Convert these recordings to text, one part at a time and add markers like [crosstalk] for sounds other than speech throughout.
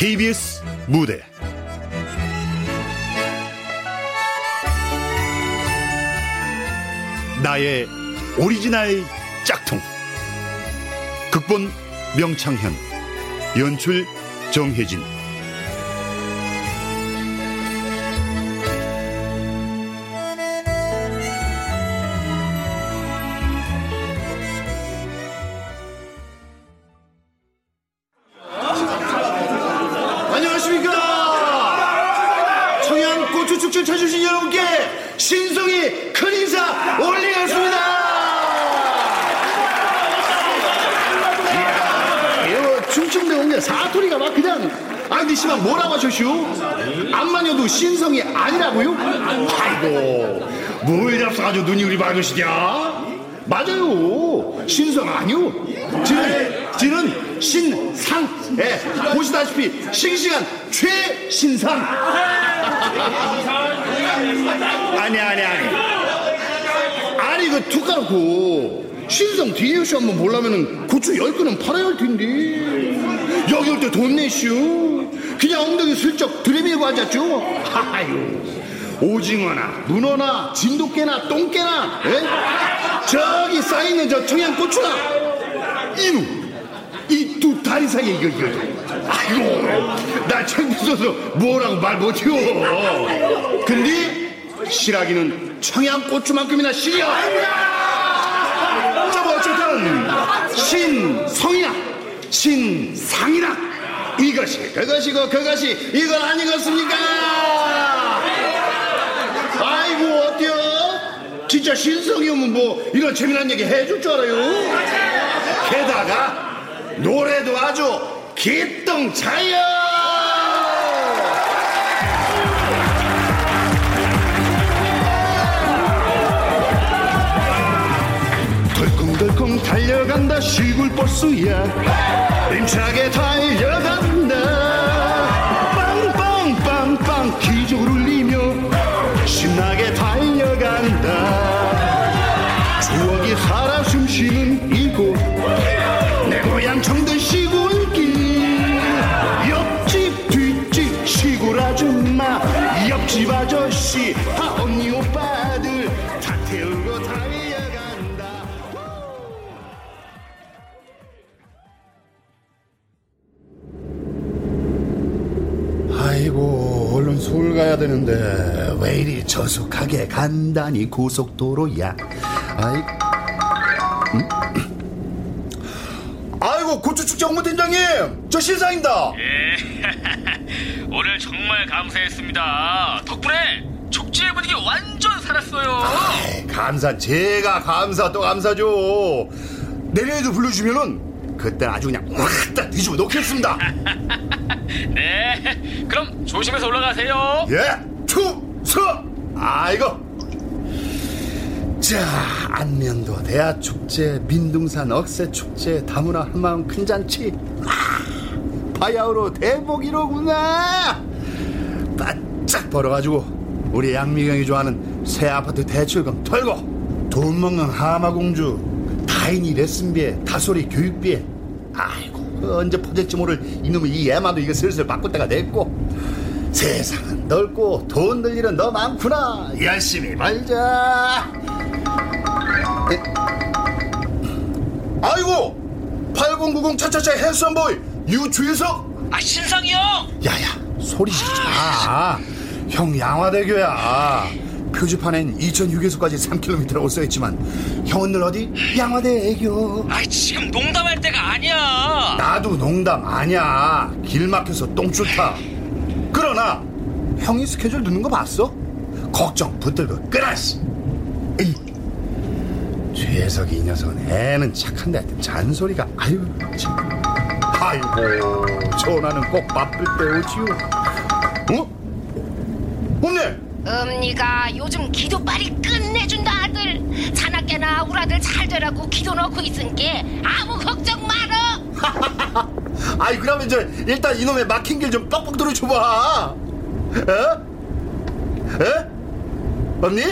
KBS 무대. 나의 오리지널 짝퉁. 극본 명창현 연출 정혜진 밝으시냐? 맞아요. 신성 아니요 지는 지는 신상. 예 보시다시피 싱싱한 최신상. 아니 아니 아니. 아니 그 툭가놓고 신성 뒤에쇼 한번 보려면은 고추 열 근은 팔아야 할 텐데. 여기 올 때 돈 내슈 그냥 엉덩이 슬쩍 들이밀고 앉았죠. 하하유 오징어나 문어나 진돗개나 똥개나 예? 저기 쌓여있는 저 청양고추나. 이놈 이두 다리 사이에 이거 이거 아이고 나 창피해서 뭐라고 말 못해요. 근데 실하기는 청양고추만큼이나 실이야 저뭐 어쨌든 신성이나 신상이나 이것이 그것이고 그것이 이건 아니겠습니까 아이고 어때요? 진짜 신성이면 뭐 이런 재미난 얘기 해줄 줄 알아요? 게다가 노래도 아주 기똥차요! 덜컹덜컹 달려간다 시골 버스야. 힘차게 달려간다 신나게 달려간다. 추억이 살아 숨쉬는 이곳. 내 고향 청도 시골길. 옆집 뒷집 시골 아줌마. 옆집 아저씨 아 언니 다 태우고 달려간다. 아이고 얼른 서울 가야 되는데 왜 이리 저속하게 간다니 고속도로야 아이 아이고 고추축제 홍보팀장님 저 신상입니다 예. [laughs] 오늘 정말 감사했습니다. 덕분에 축제 분위기 완전 살았어요. 아이, 감사 제가 감사 또 감사죠 내년에도 불러주면은 그때 아주 그냥 확다 뒤집어 놓겠습니다 [laughs] 네. 그럼 조심해서 올라가세요. 예추 서! 아이고! 자 안면도 대하축제 민둥산 억새축제 다문화 한마음 큰잔치. 아, 바야흐로 대복이로구나! 바짝 벌어가지고 우리 양미경이 좋아하는 새 아파트 대출금 털고 돈 먹는 하마공주 다인이 레슨비에 다소리 교육비에. 아이고 그 언제 퍼질지 모를 이놈의 이 애마도 이거 슬슬 바꿀 때가 됐고 세상은 넓고 돈 들 일은 너 많구나 열심히 벌자 에? 아이고 8090 차차차 핸섬보이 유주석 아, 신상이 형! 야야 소리 지르지 마 형 양화대교야 표지판엔 2006에서까지 3km라고 써있지만 형은 늘 어디? 양화대 애교 아, 지금 농담할 때가 아니야. 나도 농담 아니야 길 막혀서 똥줄 타 그러나 형이 스케줄 넣는 거 봤어? 걱정 붙들고 에이. 최석이 이 녀석은 애는 착한데 하여튼 잔소리가 아유 참. 아이고 전화는 꼭 바쁠 때 오지요 어? 없네 엄니가 요즘 기도빨이 끝내준다 아들 자나깨나 우리 아들 잘 되라고 기도 넣고 있은 게 아무 걱정 말어 [laughs] 아이 그러면 저 일단 이놈의 막힌 길 좀 뻑뻑 뚫어줘봐 어? 에? 언니?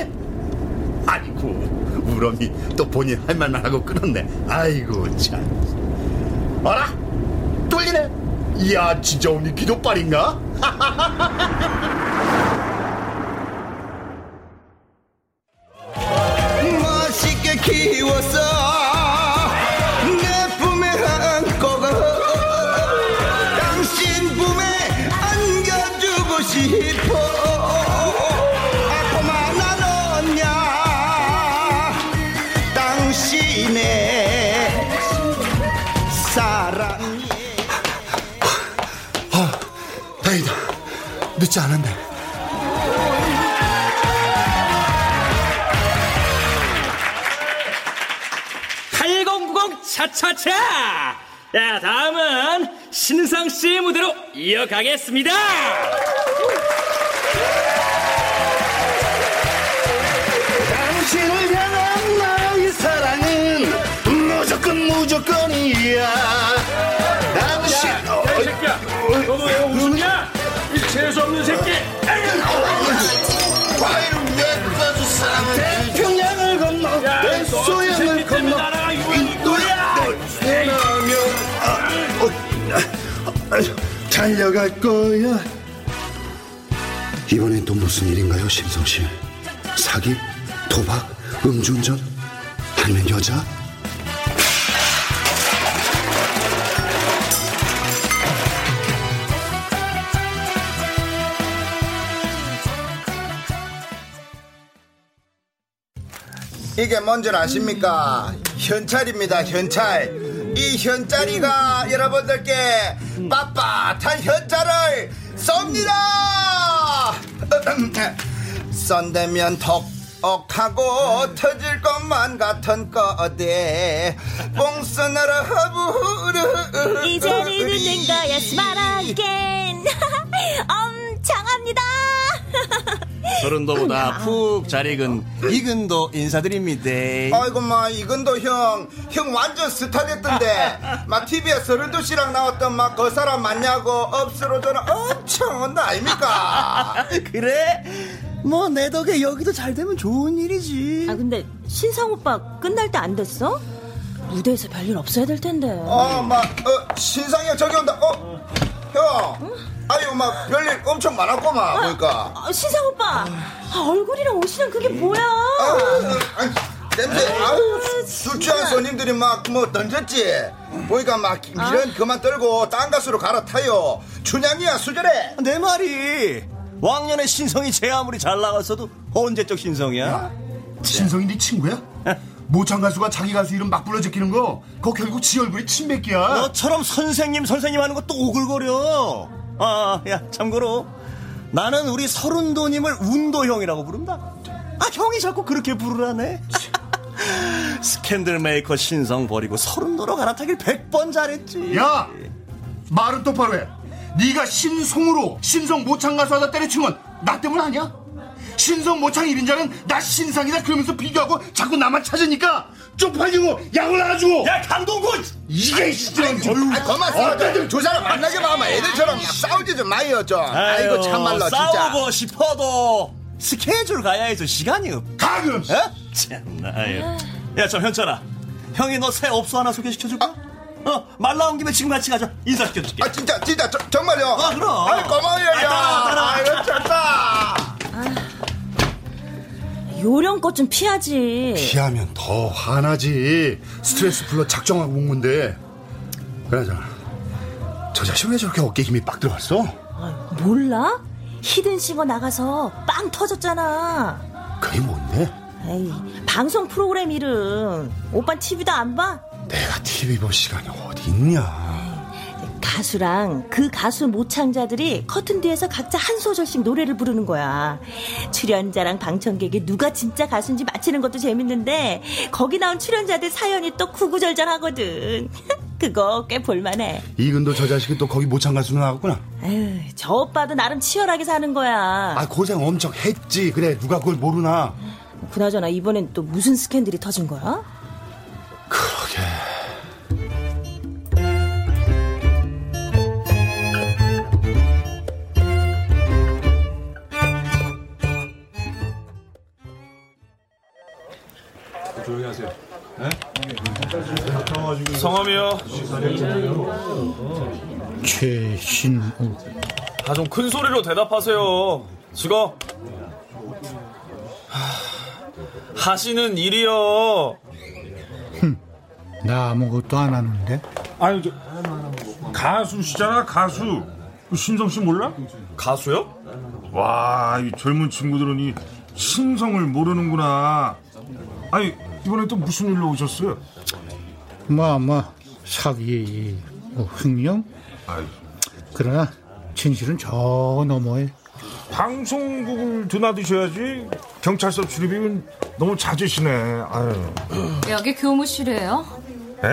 아이고 언니 또 본인 할 말만 하고 끊었네 아이고 참 어라? 뚫리네 이야 진짜 언니 기도빨인가? [laughs] 않았네 8090 차차차! 자, 다음은 신상 씨의 무대로 이어가겠습니다! 당신을 향한 나의 사랑은 무조건 무조건이야 당신 어, 이 새끼야! 태평양을 건너 때문에 건너. 인도야. 떠나며 아, 어, 아, 달려갈 거야. 이번엔 또 무슨 일인가요 심성씨? 사기? 도박? 음주운전? 아니면 여자 이게 뭔지 아십니까? 현찰입니다, 현찰. 이 현짜리가 여러분들께 빳빳한 현찰을 쏩니다! [clears throat] 썬대면 톡옥하고 터질 것만 같은 거대 뽕 쓰느라 허부르 이 자리는 낸 거야 스마라겐 엄청합니다 [laughs] 서른도보다 푹 잘 익은 이근도 인사드립니다. 아이고 마 이건도 형, 형 완전 스타 됐던데 막 TV에 서른도 씨랑 나왔던 막 그 사람 맞냐고 업스로 저는 엄청 온다 아닙니까? [laughs] 그래? 뭐 내 덕에 여기도 잘 되면 좋은 일이지. 아 근데 신상 오빠 끝날 때 안 됐어? 무대에서 별일 없어야 될 텐데 어, 막 어, 신상이 저기 온다. 어, 형, 아유 막 별일 엄청 많았구만 보니까. 아, 신상 오빠 아, 얼굴이랑 옷이랑 그게 뭐야 아유, 아유, 냄새. 아유, 술 취한 손님들이 막 뭐 던졌지. 보니까 막 미련 그만 떨고 딴 가수로 갈아타요. 춘향이야 수절해. 내 말이 왕년에 신성이 제 아무리 잘 나갔어도 언제적 신성이야? 신성이 네 친구야? 모창 가수가 자기 가수 이름 막 불러 제끼는 거 그거 결국 지 얼굴이 침뱉기야 너처럼 선생님 선생님 하는 것도 오글거려. 아, 야 참고로 나는 우리 설운도 님을 운도 형이라고 부른다. 아 형이 자꾸 그렇게 부르라네. [laughs] 스캔들 메이커 신성 버리고 설운도로 갈아타길 백번 잘했지. 야 말은 똑바로 해 네가 신송으로 신성 모창 가수 하다 때려친 건 나 때문 아니야? 신성 모창 1인자는 나 신상이다 그러면서 비교하고 자꾸 나만 찾으니까 쪽팔리고 약을 알아주고 야 강동군! 이게 진짜 아, 그만 싸우지 두 사람 만나게 봐봐 애들처럼 싸우지 좀 마요 좀. 아이고 참말로 진짜. 싸우고 싶어도 스케줄 가야 해서 시간이 없. 가끔 어? 참나. 야저 현철아, 형이 너 새 업소 하나 소개시켜줄까? 어, 말 나온 김에 지금 같이 가자. 인사시켜줄게. 아 진짜 진짜 저- 정말요? 아, 그럼. 아이 고마워요 아, 따라와, 따라와. 아이고 좋다. 요령껏 좀 피하지 피하면 더 화나지 스트레스 풀러 작정하고 온 건데 그러잖아 저 자식 왜 저렇게 어깨 힘이 빡 들어갔어? 몰라? 히든싱어 나가서 빵 터졌잖아 그게 뭔데? 에이 방송 프로그램 이름 오빤 TV도 안 봐? 내가 TV 볼 시간이 어디 있냐 가수랑 그 가수 모창자들이 커튼 뒤에서 각자 한 소절씩 노래를 부르는 거야. 출연자랑 방청객이 누가 진짜 가수인지 맞히는 것도 재밌는데 거기 나온 출연자들 사연이 또 구구절절하거든. [laughs] 그거 꽤 볼만해. 이근도 저 자식이 또 거기 모창 가수는 나갔구나. 에휴, 저 오빠도 나름 치열하게 사는 거야. 아 고생 엄청 했지. 그래 누가 그걸 모르나. 그나저나 이번엔 또 무슨 스캔들이 터진 거야? 그러게. 성함이요. 최신우 아, 좀 큰 소리로 대답하세요. 직업. 하, 하시는 일이요. 나 아무것도 안 하는데 아유, 저, 가수시잖아, 가수. 그 신성 씨 몰라? 가수요? 와, 이 젊은 친구들은 이 신성을 모르는구나. 아니, 이번에 또 무슨 일로 오셨어요? 뭐뭐 사기 뭐 횡령 아유, 그러나 진실은 저 너머에 방송국을 드나드셔야지. 경찰서 출입이 너무 잦으시네. 아유. 여기 교무실이에요. 에?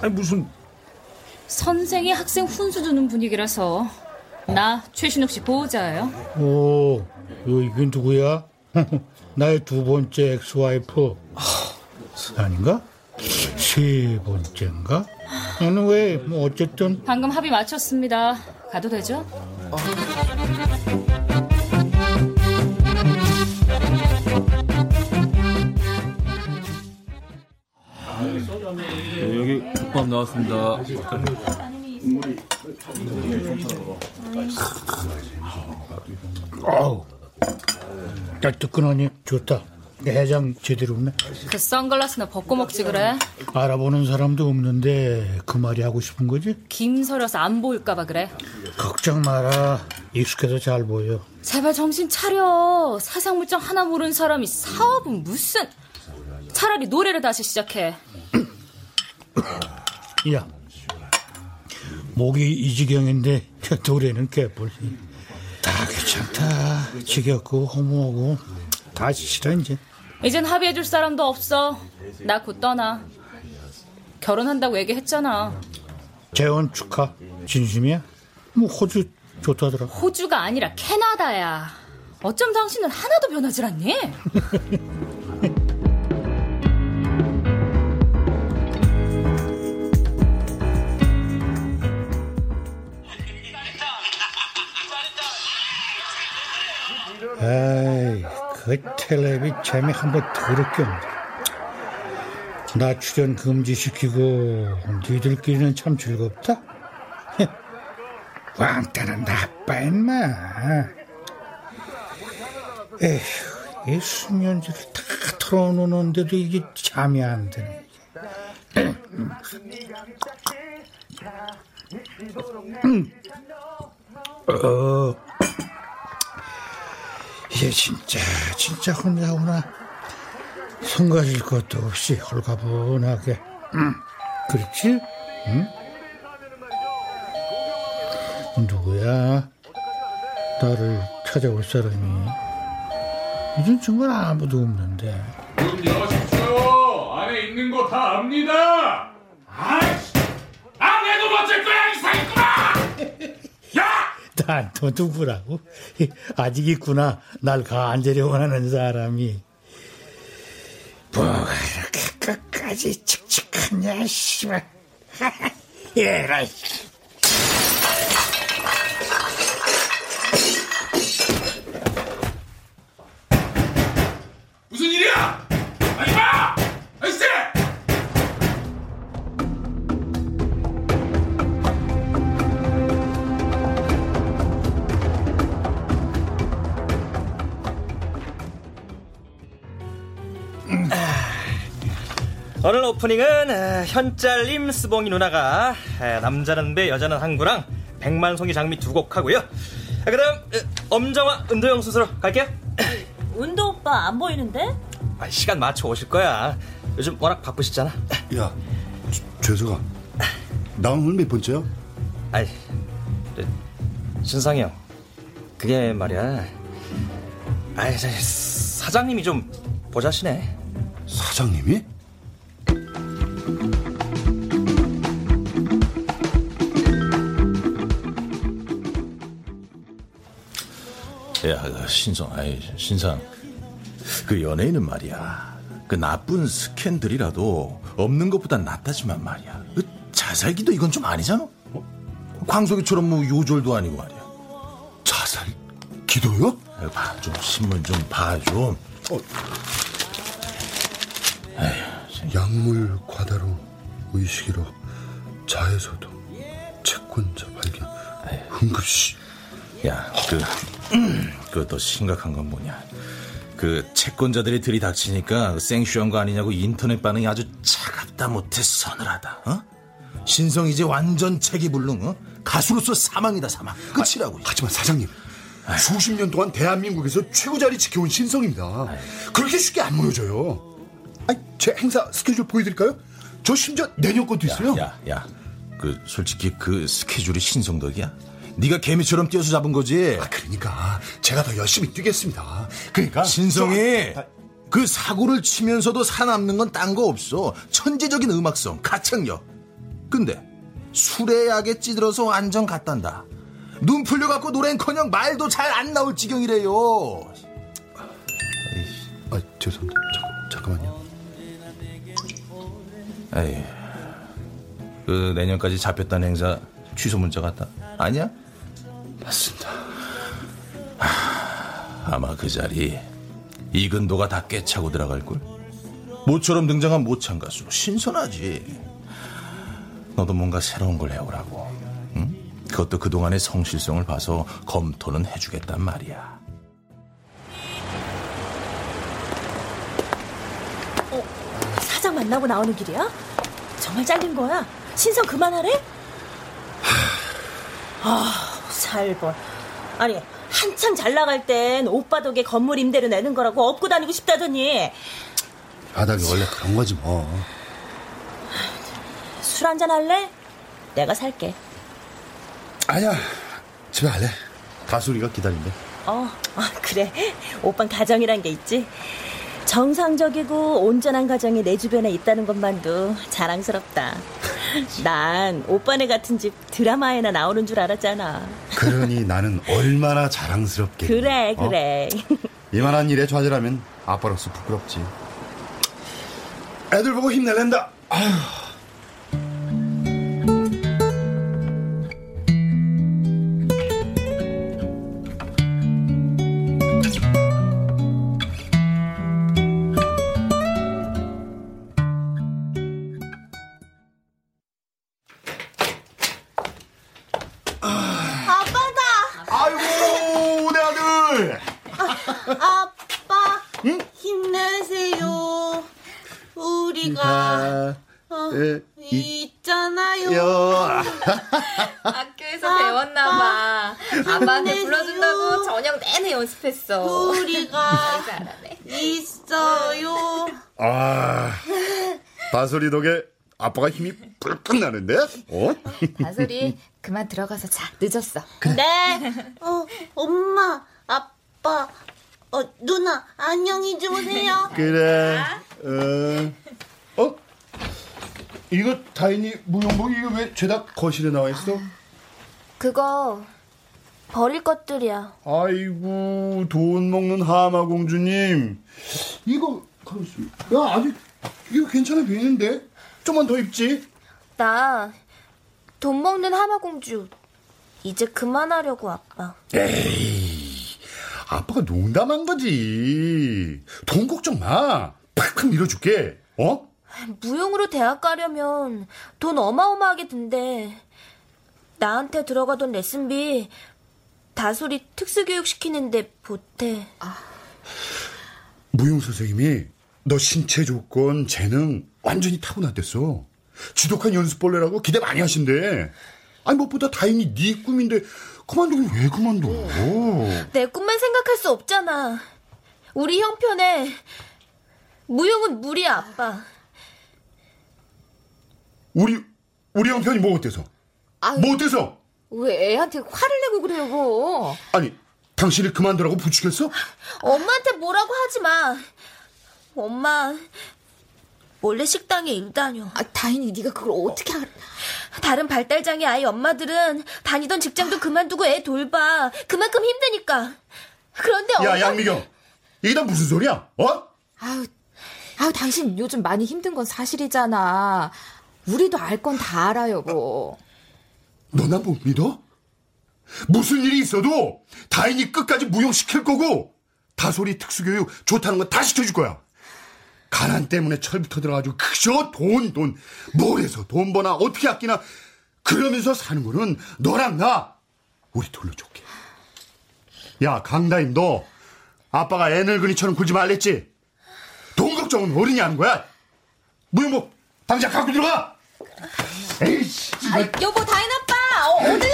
아니, 무슨. 선생이 학생 훈수 두는 분위기라서 나 최신욱 씨 보호자예요. 오 요, 이게 누구야? [laughs] 나의 두 번째 엑스와이프 아닌가? 세 번째인가? 나는 왜, 뭐, 어쨌든, 방금 합의 마쳤습니다. 가도 되죠? 여기 국밥 나왔습니다. 어우, 야, 뜨끈하니 좋다. 해장 제대로 없네. 그 선글라스나 벗고 먹지 그래? 알아보는 사람도 없는데 그 말이 하고 싶은 거지? 김서려서 안 보일까봐 그래. 걱정 마라. 익숙해서 잘 보여. 제발 정신 차려. 세상 물정 하나 모르는 사람이 사업은 무슨... 차라리 노래를 다시 시작해. 야, 목이 이 지경인데 노래는 개뿔. 다 귀찮다. 지겹고 허무하고 다 싫어 이제. 이젠 합의해줄 사람도 없어. 나 곧 떠나. 결혼한다고 얘기했잖아. 재혼 축하. 진심이야? 뭐 호주 좋다더라. 호주가 아니라 캐나다야. 어쩜 당신은 하나도 변하질 않니? [laughs] 그 텔레비 재미 한번 더럽게 없네. 나 출연 금지시키고 니들끼리는 참 즐겁다. [laughs] 왕따는 나빠 임마. 에휴, 이 수면제를 다 털어놓는데도 이게 잠이 안 드네. [clears throat] 음. 어. 이게 진짜 진짜 혼자 오나 손 가실 것도 없이 홀가분하게 응. 그렇지? 응? 누구야? 나를 찾아올 사람이 이젠 정말 아무도 없는데 문 여십시오. 안에 있는 거 다 압니다. 아이씨, 안에도 멋질 거야 이! 난 또 누구라고? [laughs] 아직 있구나. 날 간절히 원하는 사람이. 뭐가 이렇게 끝까지 칙칙하냐 씨발. [laughs] 무 오프닝은 어, 현짤님 스봉이 누나가 에, 남자는 배 여자는 항구랑 백만송이 장미 두 곡 하고요 아, 그럼 어, 엄정화 은도영 순서로 갈게요 [clears throat] 운도 오빠 안 보이는데? 아, 시간 맞춰 오실 거야 요즘 워낙 바쁘시잖아 야, 죄송아. 나 오늘 몇 번째야? 아이 저, 신상이 형 그게 말이야 아이 저, 사장님이 좀 보자시네 사장님이? 야, 그 신성, 아이, 신상. 그 연예인은 말이야. 그 나쁜 스캔들이라도 없는 것보단 낫다지만 말이야. 그 자살기도 이건 좀 아니잖아? 어? 광석이처럼 뭐 요절도 아니고 말이야. 자살? 기도요? 봐, 좀 신문 좀 봐, 좀. 어. 약물 과다로 의식이로 자해서도 채권자 발견 응급시 야, 그, 그더 심각한 건 뭐냐. 그 채권자들이 들이닥치니까 그 생쇼한 거 아니냐고 인터넷 반응이 아주 차갑다 못해 서늘하다. 어? 신성 이제 완전 체기불능. 어? 가수로서 사망이다 사망. 끝이라고. 아, 하지만 사장님 수십 년 동안 대한민국에서 최고 자리 지켜온 신성입니다. 그렇게 쉽게 안 무너져요. 아니, 제 행사 스케줄 보여드릴까요? 저 심지어 내년 것도 있어요. 야, 야, 그 솔직히 그 스케줄이 신성덕이야? 네가 개미처럼 뛰어서 잡은 거지. 아, 그러니까 제가 더 열심히 뛰겠습니다. 그러니까 신성이 그 사고를 치면서도 살아남는 건 딴 거 없어. 천재적인 음악성, 가창력. 근데 술에 약에 찌들어서 완전 갔단다. 눈 풀려갖고 노래는커녕 말도 잘 안 나올 지경이래요. 아, 죄송합니다. 잠, 잠깐만요. 에이, 그 내년까지 잡혔다는 행사 취소 문자 갔다. 아니야? 맞습니다. 하, 아마 그 자리 이근도가 다 깨차고 들어갈걸. 모처럼 등장한 모창 가수 신선하지. 너도 뭔가 새로운 걸 해오라고. 응? 그것도 그동안의 성실성을 봐서 검토는 해주겠단 말이야. 어, 사장 만나고 나오는 길이야? 정말 잘린 거야? 신성 그만하래? 아, 살벌. 아니, 한창 잘 나갈 땐 오빠 덕에 건물 임대료 내는 거라고 업고 다니고 싶다더니 바닥이 원래 그런 거지 뭐. 술 한잔 할래? 내가 살게. 아니야, 집에 갈래. 다솔이가 기다린대. 어, 아, 그래. 오빤 가정이란 게 있지. 정상적이고 온전한 가정이 내 주변에 있다는 것만도 자랑스럽다. 난 오빠네 같은 집 드라마에나 나오는 줄 알았잖아. 그러니 나는 얼마나 자랑스럽게. 그래, 그래. 어? 이만한 일에 좌절하면 아빠로서 부끄럽지. 애들 보고 힘내랜다. 아휴. 다솔이 덕에 아빠가 힘이 뿔뿔 나는데? 어? 다솔이 그만 들어가서 자. 늦었어. 네. [laughs] 어, 엄마, 아빠, 어, 누나, 안녕히 주무세요. 그래. 어, 어? 이거 다인이 무용복 이거 왜 죄다 거실에 나와 있어? 그거 버릴 것들이야. 아이고 돈 먹는 하마 공주님. 이거 가만있어. 야 아직 이거 괜찮아 보이는데? 좀만 더 입지. 나 돈 먹는 하마공주 이제 그만하려고 아빠. 에이, 아빠가 농담한 거지. 돈 걱정 마. 팍팍 밀어줄게. 어? 무용으로 대학 가려면 돈 어마어마하게 든대. 나한테 들어가던 레슨비 다솔이 특수교육 시키는데 보태. 무용 선생님이 너 신체 조건, 재능 완전히 타고났댔어. 지독한 연습벌레라고 기대 많이 하신대. 아니 무엇보다 다행히 네 꿈인데 그만두긴 왜 그만둬? 내 꿈만 생각할 수 없잖아. 우리 형편에 무용은 무리야 아빠. 우리 우리 형편이 뭐 어때서? 아유. 뭐 어때서? 왜 애한테 화를 내고 그래요? 아니 당신이 그만두라고 부추겼어? 엄마한테 뭐라고 하지 마. 엄마 몰래 식당에 일 다녀. 아, 다행히 네가 그걸 어떻게 알아? 다른 발달장애 아이 엄마들은 다니던 직장도 그만두고 애 돌봐. 그만큼 힘드니까. 그런데 야, 엄마... 양미경. 이게 다 무슨 소리야? 어? 아우, 아우, 당신 요즘 많이 힘든 건 사실이잖아. 우리도 알 건 다 알아, 여보. 너나 못 믿어? 무슨 일이 있어도 다인이 끝까지 무용시킬 거고 다솔이 특수교육 좋다는 건 다 시켜줄 거야. 가난 때문에 철부터 들어가지고 그저 돈, 돈. 뭘 해서 돈 버나 어떻게 아끼나 그러면서 사는 거는 너랑 나 우리 둘로 좋게. 야 강다임 너 아빠가 애 늙은이처럼 굴지 말랬지? 돈 걱정은 어른이 하는 거야. 무용복 당장 갖고 들어가. 에이씨. 아, 여보, 다인 아빠! 어, 어딜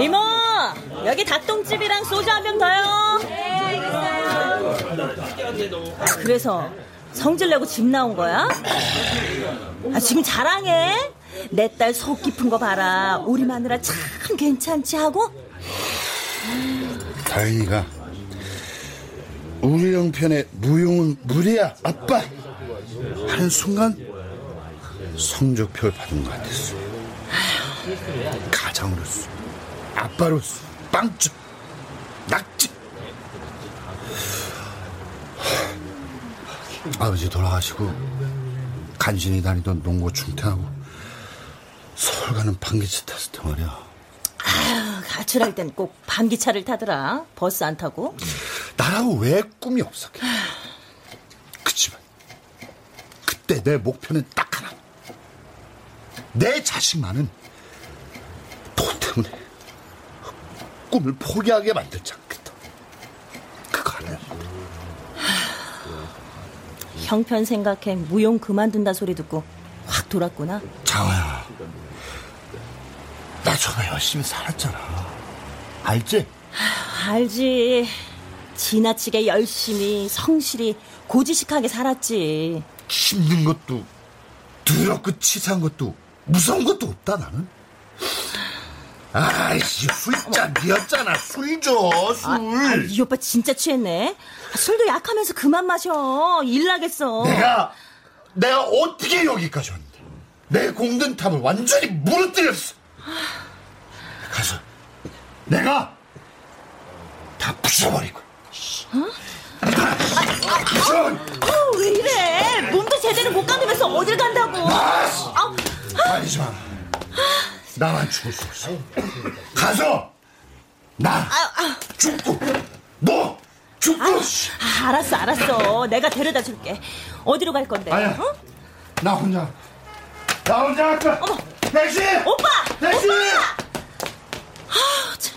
이모 여기 닭똥집이랑 소주 한 병 더요. 아, 그래서 성질 내고 집 나온 거야? 아, 지금 자랑해? 내 딸 속 깊은 거 봐라. 우리 마누라 참 괜찮지 하고? 다행이가 우리 형편에 무용은 무리야 아빠 하는 순간 성적표를 받은 것 같았어 가장으로서 아빠로서 빵점 낙지 아버지 돌아가시고 간신히 다니던 농고 중퇴하고 서울 가는 방기차 탔을 때 말이야. 아유, 가출할 땐 꼭 반기차를 타더라. 버스 안 타고. 나라고 왜 꿈이 없었게? 그치만 그때 내 목표는 딱 하나. 내 자식만은 돈 때문에 꿈을 포기하게 만들지 않겠다 그거 하나 형편 생각해 무용 그만둔다 소리 듣고 확 돌았구나. 장아야 나 정말 열심히 살았잖아 알지? 알지. 지나치게 열심히 성실히 고지식하게 살았지. 힘든 것도 더럽고 치사한 것도 무서운 것도 없다 나는 아이씨 술잔이었잖아. 술 줘술 아, 아, 이 오빠 진짜 취했네. 아, 술도 약하면서 그만 마셔. 일 나겠어. 내가 내가 어떻게 여기까지 왔는데? 내 공든 탑을 완전히 무너뜨렸어. 가서 내가 다 부숴버릴 거야. 어, 왜 이래? 몸도 제대로 못 가누면서 어딜 간다고? 아, 말리지 마 나만 죽을 수 없어 가서 나 죽고 너 죽고 아, 알았어, 알았어. 내가 데려다 줄게. 어디로 갈 건데? 아니야. 어? 나 혼자 나 혼자 할 거야 어머. 택시 오빠! 택시 아, 참.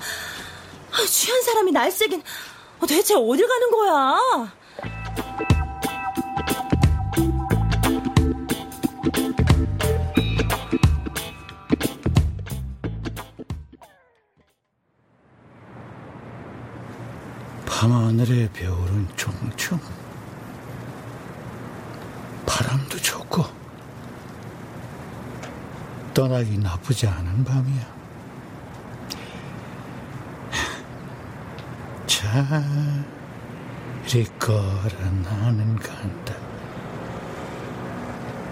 아, 취한 사람이 날쌔긴 어, 대체 어딜 가는 거야? 밤하늘의 별은 총총 바람도 좋고 떠나기 나쁘지 않은 밤이야. 자리 걸어 나는 간다.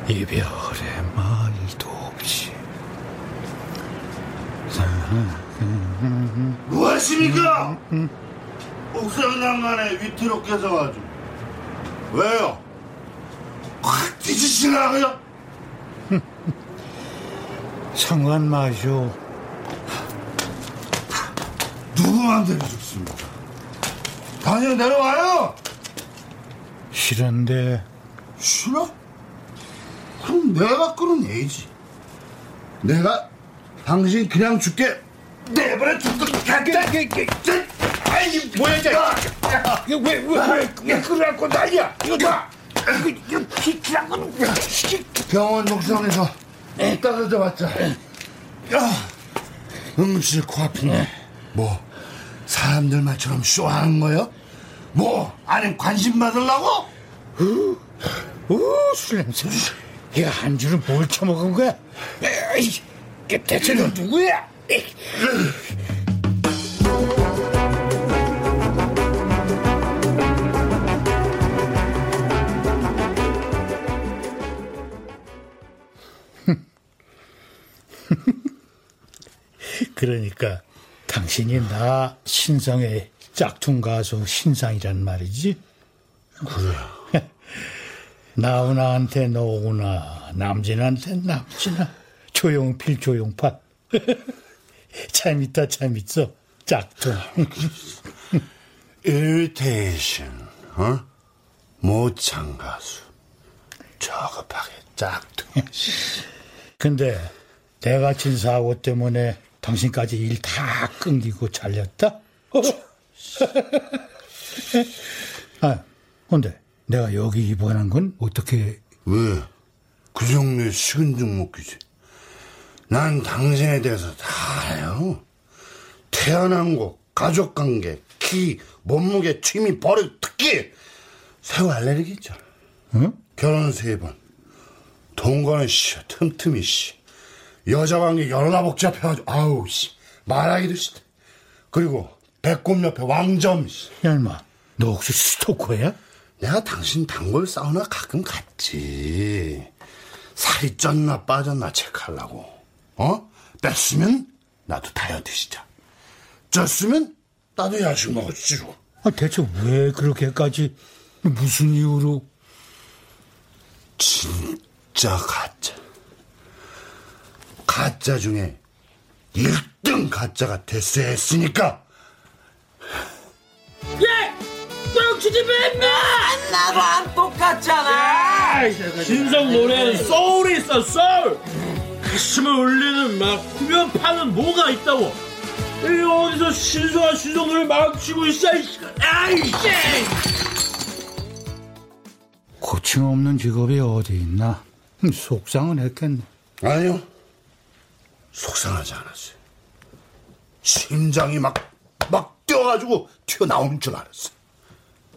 이별의 말도 없이. 무엇입니까? 옥상 난간에 위태롭게 서가지고 왜요? 확 뒤지시라고요? 상관 [laughs] 마쇼 누구 마음대로 죽습니까? 당연 내려와요 싫은데 싫어? 그럼 내가 끌어내지 내가 당신 그냥 죽게 내버려 두고 갈게 아이 뭐야 이제. 왜왜왜 그래갖고 난리야. 이거 봐 이거 이거 피키란 거는 병원 녹성에서 떨어져 봤자 야. 응급실 코앞인데 뭐 사람들 말처럼 쇼하는 거요? 뭐 안에 관심 받으려고? 오술 냄새. 야 안주를 뭘 처먹은 거야? 에이, 대체 너 누구야? 에이. 그러니까 당신이 나 신성의 짝퉁 가수 신상이란 말이지? 그래. [laughs] 나훈아한테 너구나, 남진한테 남진아, 조용필 조용파. [laughs] 재밌다 재밌어, 짝퉁. [laughs] 이리테이션, 어? 모창 가수. 저급하게 짝퉁. 근데 내가 친 사고 때문에 당신까지 일 다 끊기고 잘렸다? 아, 근데 내가 여기 입원한 건 어떻게 왜? 그 정도의 식은 죽 먹기지. 난 당신에 대해서 다 알아요. 태어난 곳, 가족 관계, 키, 몸무게, 취미, 버릇, 특기. 새우 알레르기 있잖아. 응? 결혼 세 번. 동거는 씨, 틈틈이 씨. 여자 관계 여러 복잡해가지고, 아우, 씨. 말하기도 싫다. 그리고 배꼽 옆에 왕점, 씨. 야, 인마, 너 혹시 스토커야? 내가 당신 단골 사우나 가끔 갔지. 살이 쪘나 빠졌나 체크하려고. 어? 뺐으면 나도 다이어트 시작. 쪘으면 나도 야식 먹었지고. 아, 대체 왜 그렇게까지 무슨 이유로? 진짜 가짜. 가짜 중에 1등 가짜가 됐어야 했으니까. 예! 뻥치지 마! 나랑 똑같잖아! 신성 노래엔 소울이 있어 소울 가슴을 울리는 막 후면 파는 뭐가 있다고 이 어디서 신성한 신성 노래 막 치고 있어 이씨. 아이씨 고충 없는 직업이 어디 있나? 음, 속상은 했겠네. 아니요. 속상하지 않았어요. 심장이 막, 막 뛰어가지고 튀어나오는 줄 알았어.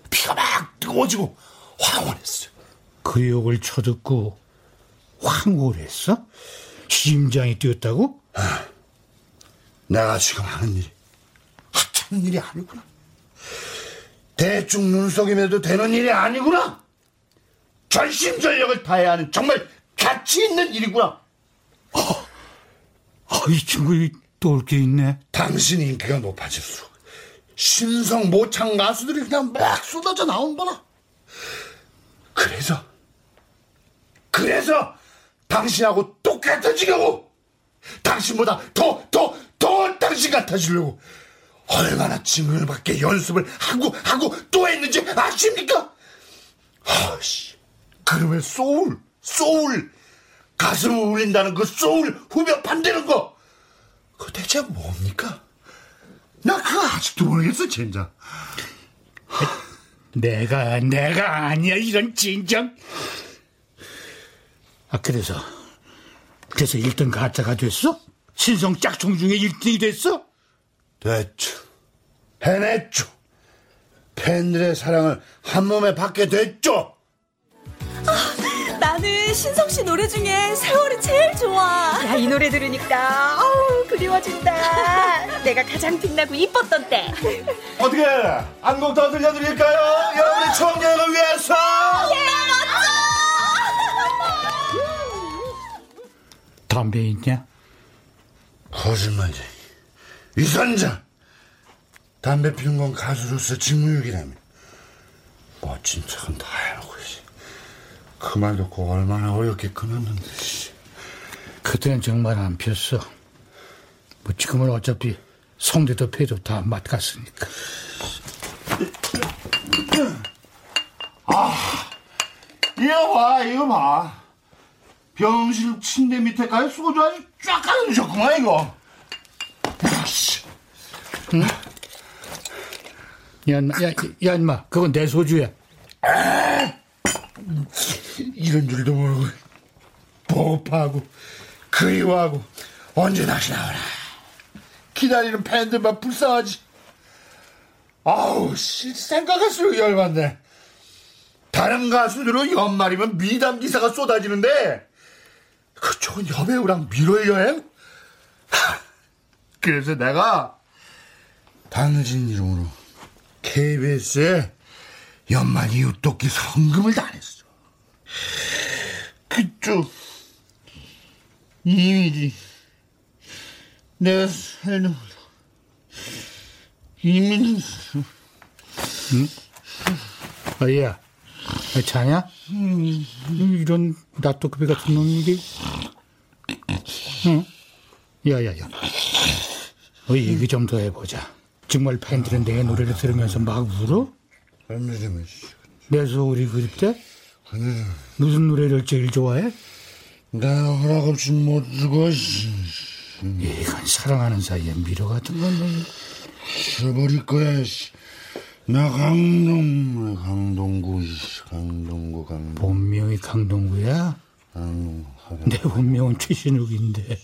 피가 막 뜨거워지고 황홀했어요. 그 욕을 쳐듣고 황홀했어? 심장이 뛰었다고? 내가 지금 하는 일이 하찮은 일이 아니구나. 대충 눈속임에도 되는 일이 아니구나. 전심전력을 다해야 하는 정말 가치 있는 일이구나. 아, 이 친구 또 올 게 있네. 당신 인기가 높아질수록 신성 모창 가수들이 그냥 막 쏟아져 나온 거라. 그래서 그래서 당신하고 똑같아지려고 당신보다 더 더 더 당신 같아지려고 얼마나 징글받게 연습을 하고 하고 또 했는지 아십니까? 아씨 그러면 소울 소울 가슴을 울린다는 그 소울 후벼 판다는 거 그거 대체 뭡니까? 나 그거 아직도 모르겠어 진짜 내가 내가 아니야 이런 진정. 아 그래서 그래서 1등 가짜가 됐어? 신성 짝퉁 중에 1등이 됐어? 됐죠 해냈죠 팬들의 사랑을 한 몸에 받게 됐죠 신성 씨 노래 중에 세월이 제일 좋아. 야, 이 노래 들으니까 어우, 그리워진다. [laughs] 내가 가장 빛나고 이뻤던 때. 어떻게 한곡더 들려드릴까요? 여러분의 추억 여행을 위해서 담배 있냐? 거짓말쟁이 이선장 담배 피는 건 가수로서 직무유기라며 멋진 척은 다 해놓고 씨. 그 말 듣고 얼마나 어렵게 끊었는데 씨. 그때는 정말 안 폈어. 뭐 지금은 어차피 성대도 폐도 다 맛갔으니까. 아 이거 봐 이거 봐 병실 침대 밑에까지 소주 아주 쫙 깔아주셨구만 이거 응? 야, 야, 야, 인마, 그건 내 소주야. 이 런 줄도 모르고 보고파하고 그리워하고 언제 다시 나오나. 기다리는 팬들만 불쌍하지. 아우 씨 생각할수록 열받네. 다른 가수들은 연말이면 미담 기사가 쏟아지는데 그쪽은 여배우랑 미뤄 여행? 하, 그래서 내가 당신 이름으로 KBS에 연말 이웃돕기 성금을 다냈어 그쪽 이미지 내가 살는 이민 응? 아야 아, 자냐? 이런 나또급이 같은 놈이 응? 야야야 어, 얘기 좀 더 해보자 정말 팬들은 내 노래를 들으면서 막 울어? 내 소울이 그립대? 무슨 노래를 제일 좋아해? 나 허락 없이 못 주고 이건 사랑하는 사이에 미로 같은 건데 잊어버릴 거야 씨. 나 강동 강동구 씨. 강동구 강동 본명이 강동구야? 내 본명은 최신욱인데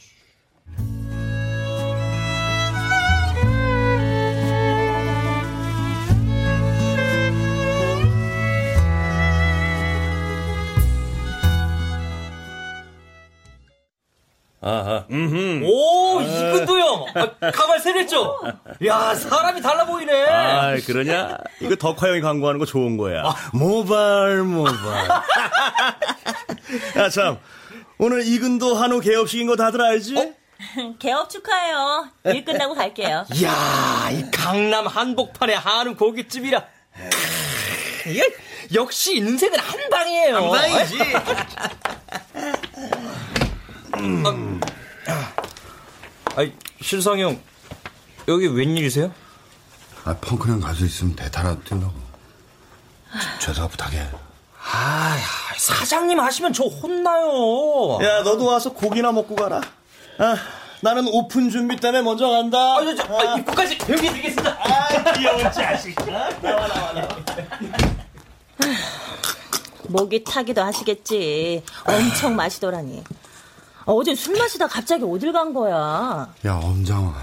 아하. 오, 이근도 형! 아, 가발 세냈죠? 야, 사람이 달라 보이네. 아, 그러냐? 이거 덕화 형이 광고하는 거 좋은 거야. 모발, 모발. [laughs] 야, 참. 오늘 이근도 한우 개업식인 거 다들 알지? 개업 축하해요. 일 끝나고 갈게요. 이야, 이 강남 한복판의 한우 고깃집이라. 역시 인생은 한 방이에요. 한 방이지. [laughs] 음. 아이, 실상이 형, 여기 웬일이세요? 아 펑크랑 가수 있으면 대타라 뛰려고 죄송하 부탁해 아, 사장님 하시면 저 혼나요. 야, 너도 와서 고기나 먹고 가라. 아, 나는 오픈 준비 때문에 먼저 간다. 아, 저, 저, 아, 입구까지 배우게 드리겠습니다. 아, 귀여운 자식. 나와, 나와, 나와. 목이 타기도 하시겠지. 엄청 마시더라니. 어제 술 마시다 갑자기 어딜 간 거야? 야 엄장아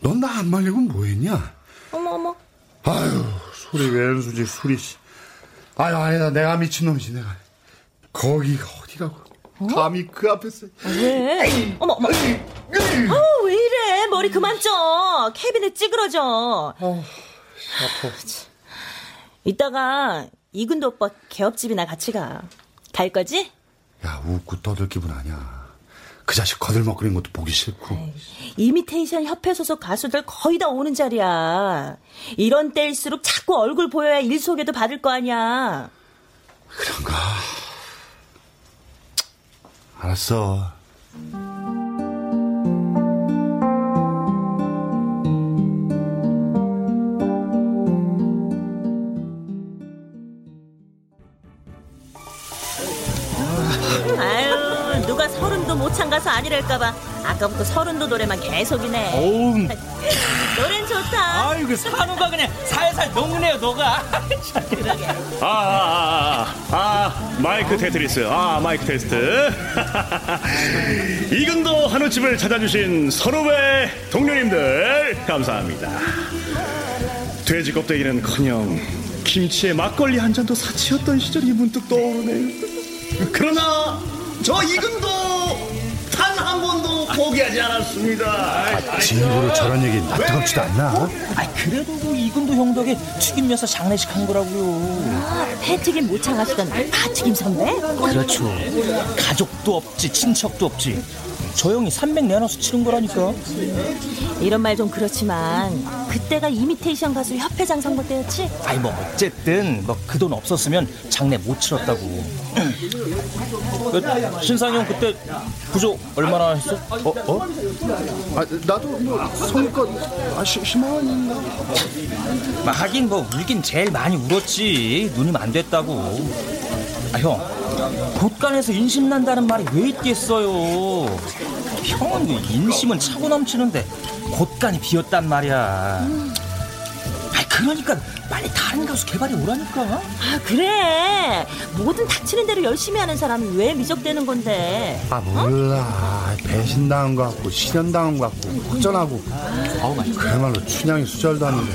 넌 나 안 말리고 뭐 했냐 어머 어머. 아유 술이 웬수지 술이 씨. 아유 아니다 내가 미친놈이지 내가 거기가 어디라고 감히 그 앞에서 왜? 어머 어머. 아우 왜 이래? 머리 그만 쪄. 캐비넷 찌그러져. 아파 이따가 이근도 오빠 개업집이나 같이 가. 갈 거지? 야 웃고 떠들 기분 아니야 그 자식 거들먹거리는 것도 보기 싫고 이미테이션 협회 소속 가수들 거의 다 오는 자리야. 이런 때일수록 자꾸 얼굴 보여야 일 소개도 받을 거 아니야. 그런가 알았어 아유, 누가 서른 도못 참가서 아니랄까봐 아까부터 서른도 노래만 계속이네. 어우. [laughs] 노래는 좋다. 아유, 그 산호가 그냥 살살 녹네요, 너가. [laughs] 아, 아, 아, 아, 아, 마이크 테트리스. 아, 마이크 테스트. [laughs] 이근도 한우집을 찾아주신 선후배 동료님들, 감사합니다. 돼지 껍데기는 커녕 김치에 막걸리 한 잔도 사치였던 시절이 문득 떠오르네요. 그러나 저 이근도 단 포기하지 않았습니다. 친구로 저런 얘기 나트럽지도 않나 아, 그래도 그 이근도 형 덕에 튀김 여서 장례식 한 거라고요. 아, 패튀김 못 참가시던 파튀김 선배? 그렇죠. 가족도 없지, 친척도 없지. 저 형이 300 내놔서 치른 거라니까. 이런 말 좀 그렇지만 그때가 이미테이션 가수 협회장 선거 때였지? 아니 뭐 어쨌든 뭐 그 돈 없었으면 장례 못 치렀다고. 그, 신상이 형 그때 부조 얼마나 했어? 어? 어? 아, 나도 뭐 성의껏 아, 10만 원인가 뭐 하긴 뭐 울긴 제일 많이 울었지. 누님 안 됐다고. 아 형, 곳간에서 인심 난다는 말이 왜 있겠어요? 형은 그 인심은 차고 넘치는데 곳간이 비었단 말이야. 아 그러니까 빨리 다른 가수 개발이 오라니까. 아 그래. 뭐든 닥치는 대로 열심히 하는 사람이 왜 미적대는 건데? 아 몰라. 배신당한 것 같고 실현당한 것 같고 걱정하고. 그야말로 춘향이 수절도 아닌데.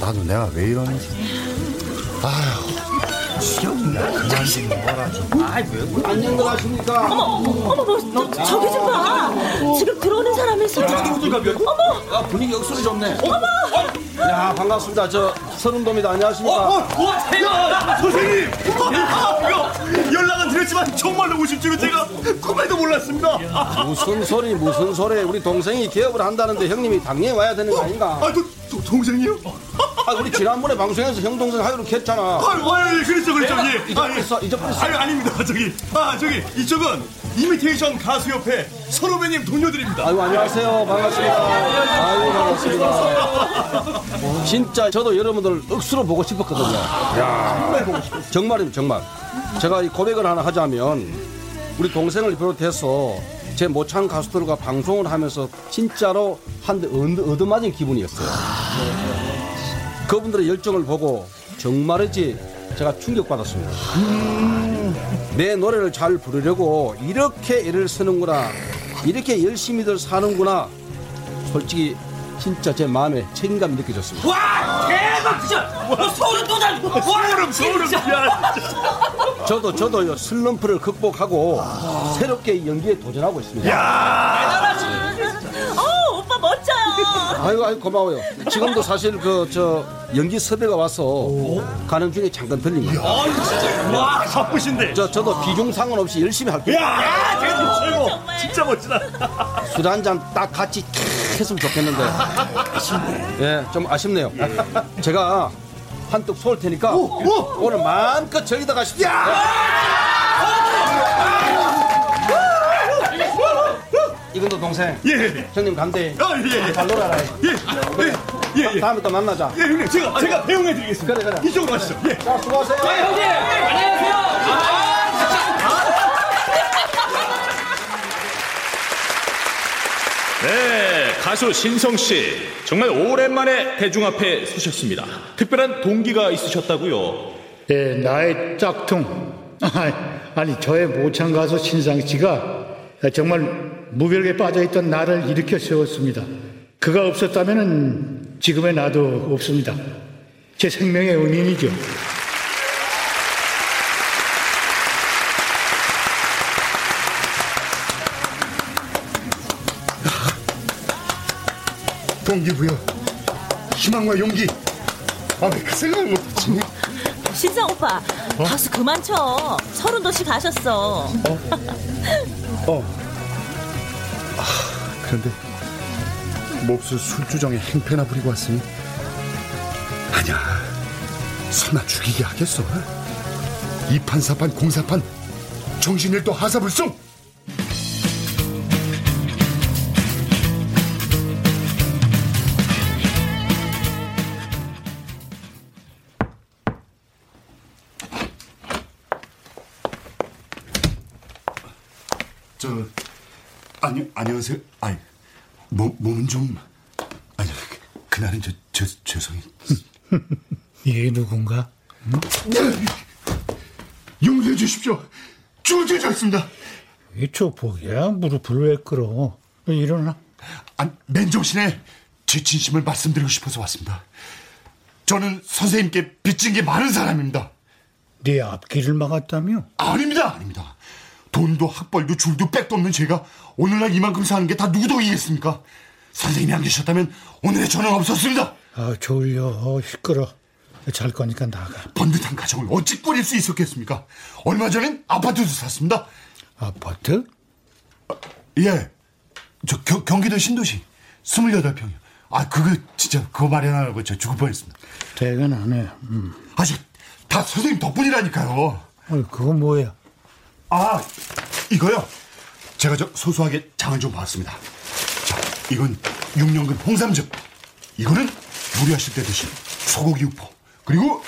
나도 내가 왜 이러는지. 아휴 그만 좀 먹어라 좀 아이 왜 안녕들 하십니까 어머 어머 뭐 저, 저기 좀 봐 지금 들어오는 사람이 있어 어머 아 분위기 역수로 좋네. 어머 야 반갑습니다. 저 서른도입니다. 안녕하십니까? 어, 어, 어, 대박! 선생님! 이거 연락은 드렸지만 정말로 오실 줄은 제가 꿈에도 몰랐습니다. 무슨 소리 무슨 소리? 우리 동생이 기업을 한다는데 형님이 당연히 와야 되는 거 아닌가? 아, 도, 도, 동생이요? 아 우리 지난번에 방송에서 형 동생 하기로 했잖아. 아유, 아유, 그랬죠, 그랬죠. 예, 예. 잊어버렸어, 아, 예. 잊어버렸어. 아유, 아닙니다, 저기. 아, 저기, 이쪽은 이미테이션 가수협회 선후배님 동료들입니다. 아유 안녕하세요 반갑습니다. 아유 반갑습니다. 진짜 저도 여러분들 억수로 보고 싶었거든요. 야 정말입니다 정말. 제가 이 고백을 하나 하자면 우리 동생을 비롯해서 제 모창 가수들과 방송을 하면서 진짜로 한 대 얻어맞은 기분이었어요. 그분들의 열정을 보고 정말이지 제가 충격받았습니다. 내 노래를 잘 부르려고 이렇게 애를 쓰는구나. 이렇게 열심히들 사는구나. 솔직히 진짜 제 마음에 책임감이 느껴졌습니다. 와 대박 진짜 뭐 소름 돋아 소름 소름 저도 저도요 슬럼프를 극복하고 새롭게 연기에 도전하고 있습니다. 어, 오빠 멋져요. 아이고 아이고 고마워요. 지금도 사실 그 저 연기 섭외가 와서 가는 중에 잠깐 들린 거예요. 와, 바쁘신데. 저 저도 비중 상관없이 열심히 할게요. 야, 대박 최고. 진짜 멋지다. 술 한 잔 딱 같이 했으면 좋겠는데. 예, 좀 아쉽네요. 제가 한턱 쏠 테니까 오늘 마음껏 즐기다 가십시오. 이건도 동생. 예. 형님 간대. 아, 예, 예. 잘 놀아라. 예, 예, 예, 예. 다음에 또 만나자. 예, 형님, 제가, 제가 배웅해 드리겠습니다. 그래, 그래. 이쪽으로 가시죠. 예. 자, 수고하세요. 네 형님 안녕하세요 네, 가수 신성 씨. 정말 오랜만에 대중 앞에 서셨습니다. 특별한 동기가 있으셨다고요? 예, 나의 짝퉁. [laughs] 아니, 저의 모창 가수 신상 씨가 정말 무별에 빠져있던 나를 일으켜 세웠습니다. 그가 없었다면 지금의 나도 없습니다. 제 생명의 은인이죠. 동기부여 희망과 용기. 아 왜 그 생각을 못하지. 신상 오빠, 박수 그만 쳐. 서른도씨 가셨어. 어. 아, 그런데 몹쓸 술주정에 행패나 부리고 왔으니 아니야. 설마 죽이게 하겠어. 이판사판 공사판 정신일도 하사불송 아니 안녕하세요. 아니 몸 몸은 좀 아니 그- 그날은 저, 저 죄송해. [laughs] 이게 누군가? 용서해 주십시오. 주저졌습니다. 이 조폭이야 무릎을 왜 끌어? 일어나. 아, 맨정신에 제 진심을 말씀드리고 싶어서 왔습니다. 저는 선생님께 빚진 게 많은 사람입니다. 네 앞길을 막았다며? 아닙니다, 아닙니다. 돈도 학벌도 줄도 백도 없는 제가 오늘날 이만큼 사는 게 다 누구 덕이겠습니까? 선생님이 안 계셨다면 오늘의 저는 없었습니다. 아 졸려 어, 시끄러. 잘 거니까 나가. 번듯한 가정을 어찌 꾸릴 수 있었겠습니까? 얼마 전엔 아파트도 샀습니다. 아파트? 예. 저 겨- 경기도 신도시 28평이요. 아, 그거 진짜 그거 마련하라고 저 죽을 뻔했습니다. 대단하네. 음. 아직 다 선생님 덕분이라니까요. 어, 그거 뭐야? 아, 이거요. 제가 저 소소하게 장을 좀 봤습니다. 자, 이건 6년근 홍삼즙. 이거는 무리하실 때 드신 소고기 육포. 그리고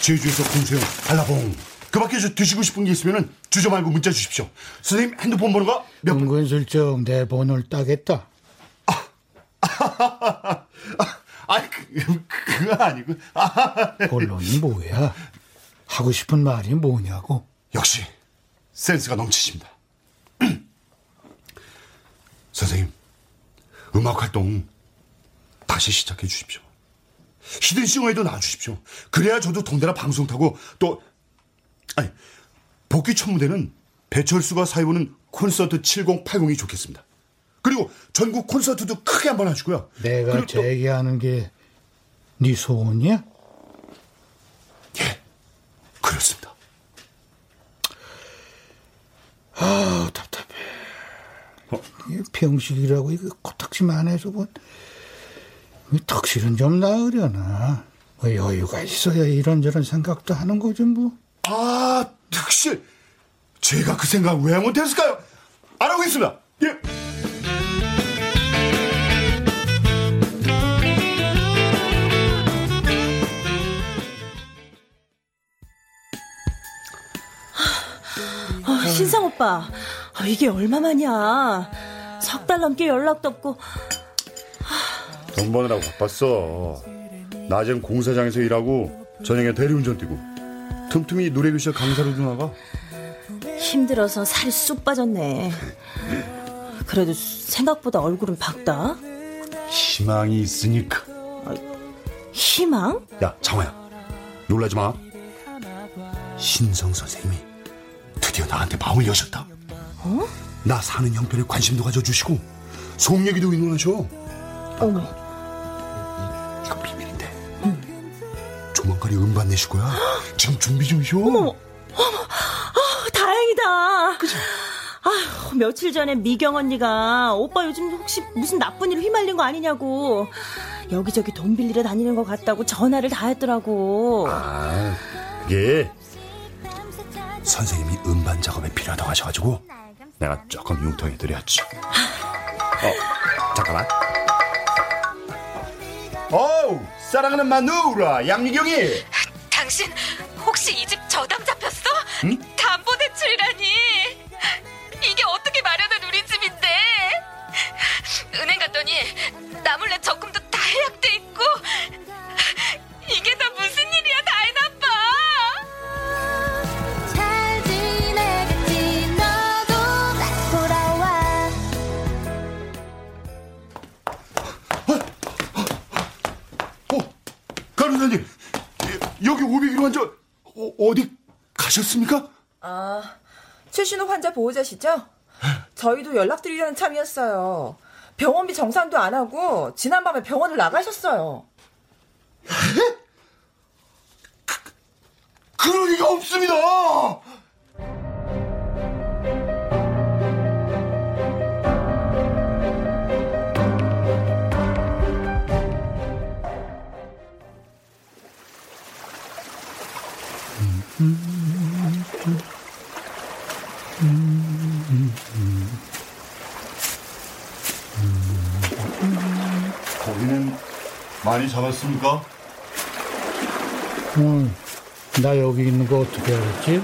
제주에서 공수형 한라봉. 그 밖에 저 드시고 싶은 게 있으면 주저 말고 문자 주십시오. 선생님 핸드폰 번호가 몇 번? 은근슬쩍 내 번호를 따겠다. 아, 그, 그거 아니고. 아, 본론이 뭐야? 하고 싶은 말이 뭐냐고? 역시 센스가 넘치십니다. [clears throat] 선생님, 음악 활동 다시 시작해 주십시오. 히든싱어에도 나와주십시오. 그래야 저도 동대나 방송 타고 또 아니 복귀 첫 무대는 배철수가 사회보는 콘서트 7080이 좋겠습니다. 그리고 전국 콘서트도 크게 한번 하시고요. 내가 제기하는 게 네 소원이야? 그렇습니다. 아 답답해. 이 병식이라고 이거 코딱지만 해서 뭐이 턱실은 좀 나으려나. 뭐 여유가 있어야 이런저런 생각도 하는 거지 뭐. 아, 득실. 제가 그 생각 왜 못했을까요? 알아보겠습니다 예. 신상 오빠, 아, 이게 얼마만이야? 석 달 넘게 연락도 없고. 돈 버느라고 바빴어. 낮엔 공사장에서 일하고 저녁에 대리운전 뛰고 틈틈이 노래교실 강사로도 나가. 힘들어서 살이 쑥 빠졌네. 그래도 생각보다 얼굴은 밝다. 희망이 있으니까. 희망? 야, 장호야. 놀라지 마. 신성 선생님이 드디어 나한테 마음을 여셨다. 어? 나 사는 형편에 관심도 가져주시고 속 얘기도 의논하셔. 어머. 이거 비밀인데. 조만간에 음반 내실 거야. 지금 준비 중이셔. 어머, 아, 다행이다. 아, 며칠 전에 미경 언니가 오빠 요즘 혹시 무슨 나쁜 일 휘말린 거 아니냐고 여기저기 돈 빌리러 다니는 것 같다고 전화를 다 했더라고. 아, 그게 선생님이 음반 작업에 필요하다고 하셔가지고 내가 조금 융통해 드렸지. 어, 잠깐만. 어우, 사랑하는 마누라 양미경이. 당신 혹시 이 집 저당 잡혔어? 응? 담보대출이라니 이게 어떻게 마련한 우리 집인데 은행 갔더니 나 몰래 적금도 다 해약돼 있고 이게 다 무슨 여기 501호 환자 어, 어디 가셨습니까? 아, 최신호 환자 보호자시죠? 저희도 연락드리려는 참이었어요. 병원비 정산도 안 하고 지난밤에 병원을 나가셨어요. 그럴 리가 없습니다. 많이 잡았습니까? 어, 나 여기 있는 거 어떻게 알았지?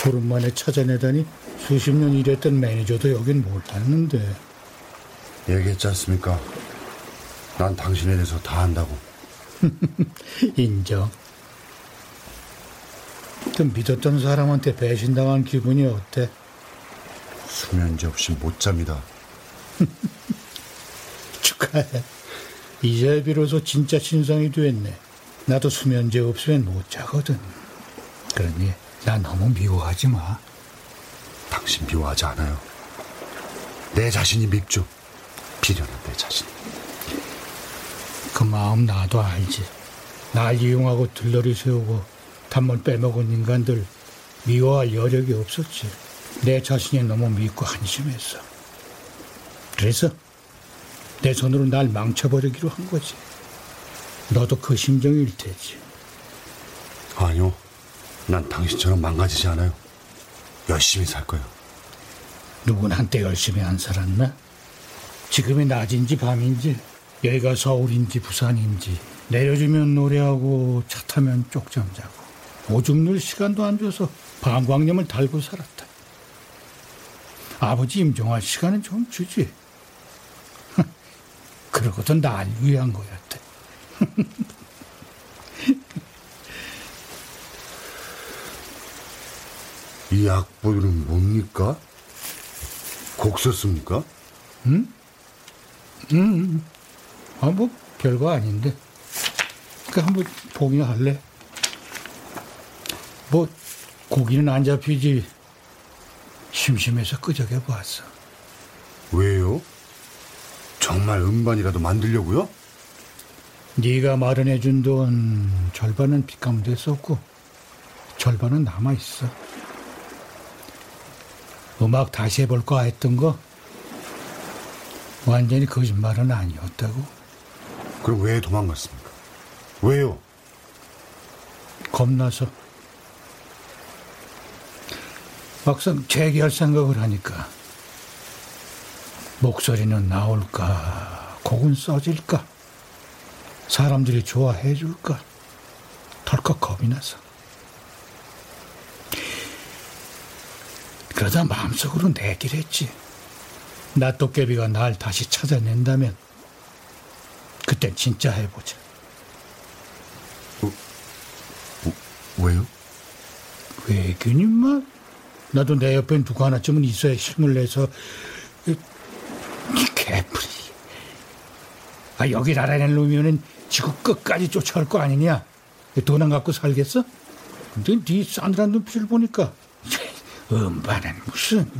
보름 만에 찾아내다니 수십 년 일했던 매니저도 여긴 몰랐는데. 얘기했지 않습니까? 난 당신에 대해서 다 안다고. [laughs] 인정. 그 믿었던 사람한테 배신당한 기분이 어때? 수면제 없이 못 잡니다. [laughs] 축하해. 이제 비로소 진짜 신성이 됐네. 나도 수면제 없으면 못 자거든. 그러니 나 너무 미워하지 마. 당신 미워하지 않아요. 내 자신이 밉죠. 비련한 내 자신. 그 마음 나도 알지. 날 이용하고 들러리 세우고 단물 빼먹은 인간들 미워할 여력이 없었지. 내 자신이 너무 믿고 한심했어. 그래서 내 손으로 날 망쳐버리기로 한 거지. 너도 그 심정일 테지. 아니요. 난 당신처럼 망가지지 않아요. 열심히 살 거예요. 누군 한때 열심히 안 살았나? 지금이 낮인지 밤인지 여기가 서울인지 부산인지 내려주면 노래하고 차 타면 쪽잠 자고 오줌 눌 시간도 안 줘서 방광염을 달고 살았다. 아버지 임종할 시간은 좀 주지. 그러고도 날 위한 거였대. [laughs] 이 약보는 뭡니까? 곡 썼습니까? 응? 응. 아, 뭐, 별거 아닌데. 그, 한번 보기나 할래? 뭐, 고기는 안 잡히지. 심심해서 끄적여 보았어. 왜요? 정말 음반이라도 만들려고요? 네가 마련해준 돈 절반은 빚감돼 썼고 절반은 남아 있어. 음악 다시 해볼까 했던 거 완전히 거짓말은 아니었다고. 그럼 왜 도망갔습니까? 왜요? 겁나서. 막상 재기할 생각을 하니까 목소리는 나올까, 곡은 써질까, 사람들이 좋아해 줄까, 덜컥 겁이 나서. 그러다 마음속으로 내길 했지. 나 도깨비가 날 다시 찾아낸다면 그땐 진짜 해보자. 왜요? 왜긴 임마? 나도 내 옆엔 누구 하나쯤은 있어야 힘을 내서 개풀이. 아 여길 알아낸 놈이면은 지구 끝까지 쫓아갈 거 아니냐? 돈 안 갖고 살겠어? 근데 네 싸늘한 눈빛을 보니까 [laughs] 음반은 무슨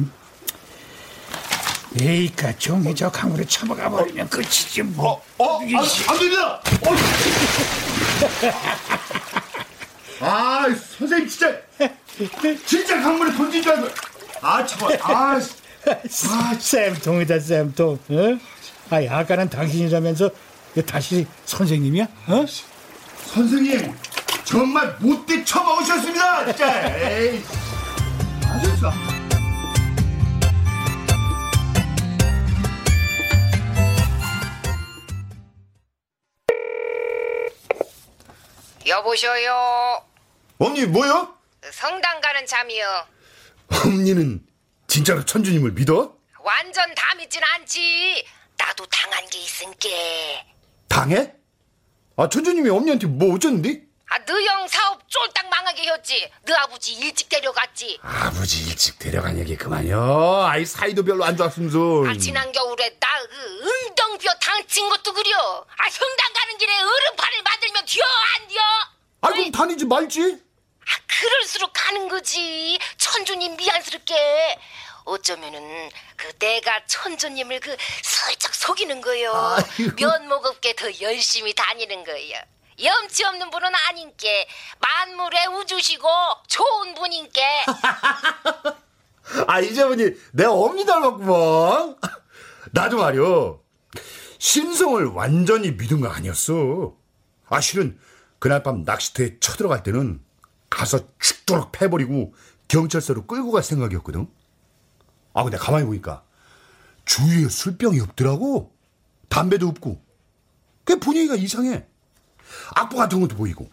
에이까 종이 저 강물에 처박아 버리면 끝이지 뭐. 어, 어, 안, 안 됩니다. [laughs] 아, 선생님 진짜 진짜 강물에 던진 줄 알고. 아, 참아. 아, 아, 쌤통이다 쌤통. 어? 아, 아까는 당신이라면서 다시 선생님이야? 어? 선생님 정말 못돼 처먹으셨습니다. 진짜. 에이. 아셨어. 여보셔요. 언니 뭐요? 성당 가는 잠이요. 언니는 진짜로 천주님을 믿어? 완전 다 믿진 않지. 나도 당한 게 있은게. 당해? 아 천주님이 언니한테 뭐 어쩌는데? 아, 너형 사업 쫄딱 망하게 했지. 너 아버지 일찍 데려갔지. 아버지 일찍 데려간 얘기 그만요. 아이 사이도 별로 안 좋았으면서. 아, 지난 겨울에 나그 응덩벼 당친 것도 그려. 아, 성당 가는 길에 얼음판을 만들면 뒤어 안 뒤어? 아 그럼 다니지 말지. 아, 그럴수록 가는 거지. 천주님 미안스럽게. 어쩌면은 그 내가 천주님을 그 슬쩍 속이는 거요. 면목 없게 더 열심히 다니는 거예요. 염치 없는 분은 아닌게 만물의 우주시고 좋은 분인게 [laughs] 아 이제 보니 내가 엄니 닮았구먼. [laughs] 나도 말이여 신성을 완전히 믿은 거 아니었어. 아 실은 그날 밤 낚시터에 쳐들어갈 때는 가서 죽도록 패버리고 경찰서로 끌고 갈 생각이었거든. 아 근데 가만히 보니까 주위에 술병이 없더라고. 담배도 없고. 그 분위기가 이상해. 악보 같은 것도 보이고.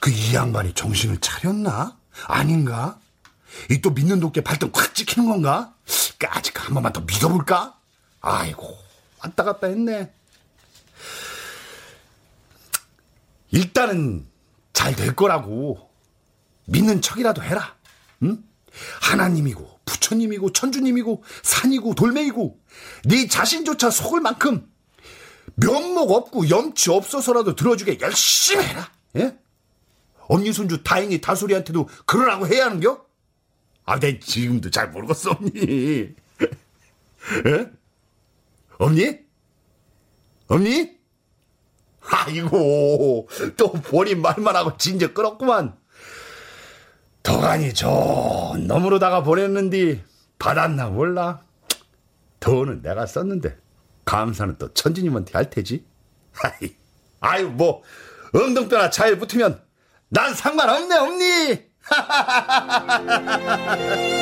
그 이 양반이 정신을 차렸나? 아닌가? 이 또 믿는 도끼에 발등 콱 찍히는 건가? 까짓 한 번만 더 믿어볼까? 아이고 왔다 갔다 했네. 일단은 잘 될 거라고 믿는 척이라도 해라. 응? 하나님이고 부처님이고 천주님이고 산이고 돌멩이고 네 자신조차 속을 만큼 면목 없고 염치 없어서라도 들어주게 열심히 해라. 예? 엄니 손주 다행히 다소리한테도 그러라고 해야 하는겨? 아, 내 지금도 잘 모르겠어, 엄니. [laughs] 예? 엄니? 엄니? 아이고, 또 본인 말만 하고 진짜 끌었구만. 더가니 좋은 놈으로다가 보냈는디 받았나 몰라. 돈은 내가 썼는데 감사는 또 천주님한테 할 테지. 아이, 아유 뭐 엉덩뼈나 잘 붙으면 난 상관없네 없니.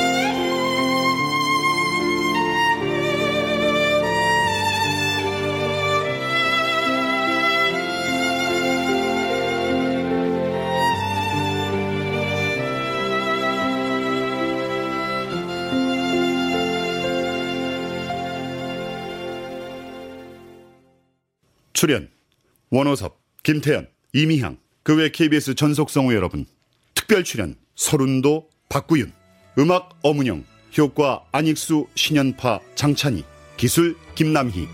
[laughs] 출연 원호섭, 김태연, 이미향, 그 외 KBS 전속 성우 여러분, 특별 출연 서른도, 박구윤, 음악 어문영, 효과 안익수, 신연파, 장찬희, 기술 김남희.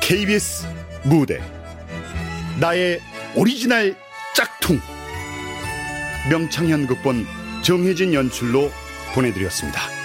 KBS 무대. 나의 오리지널 짝퉁. 명창현 극본 정혜진 연출로 보내드렸습니다.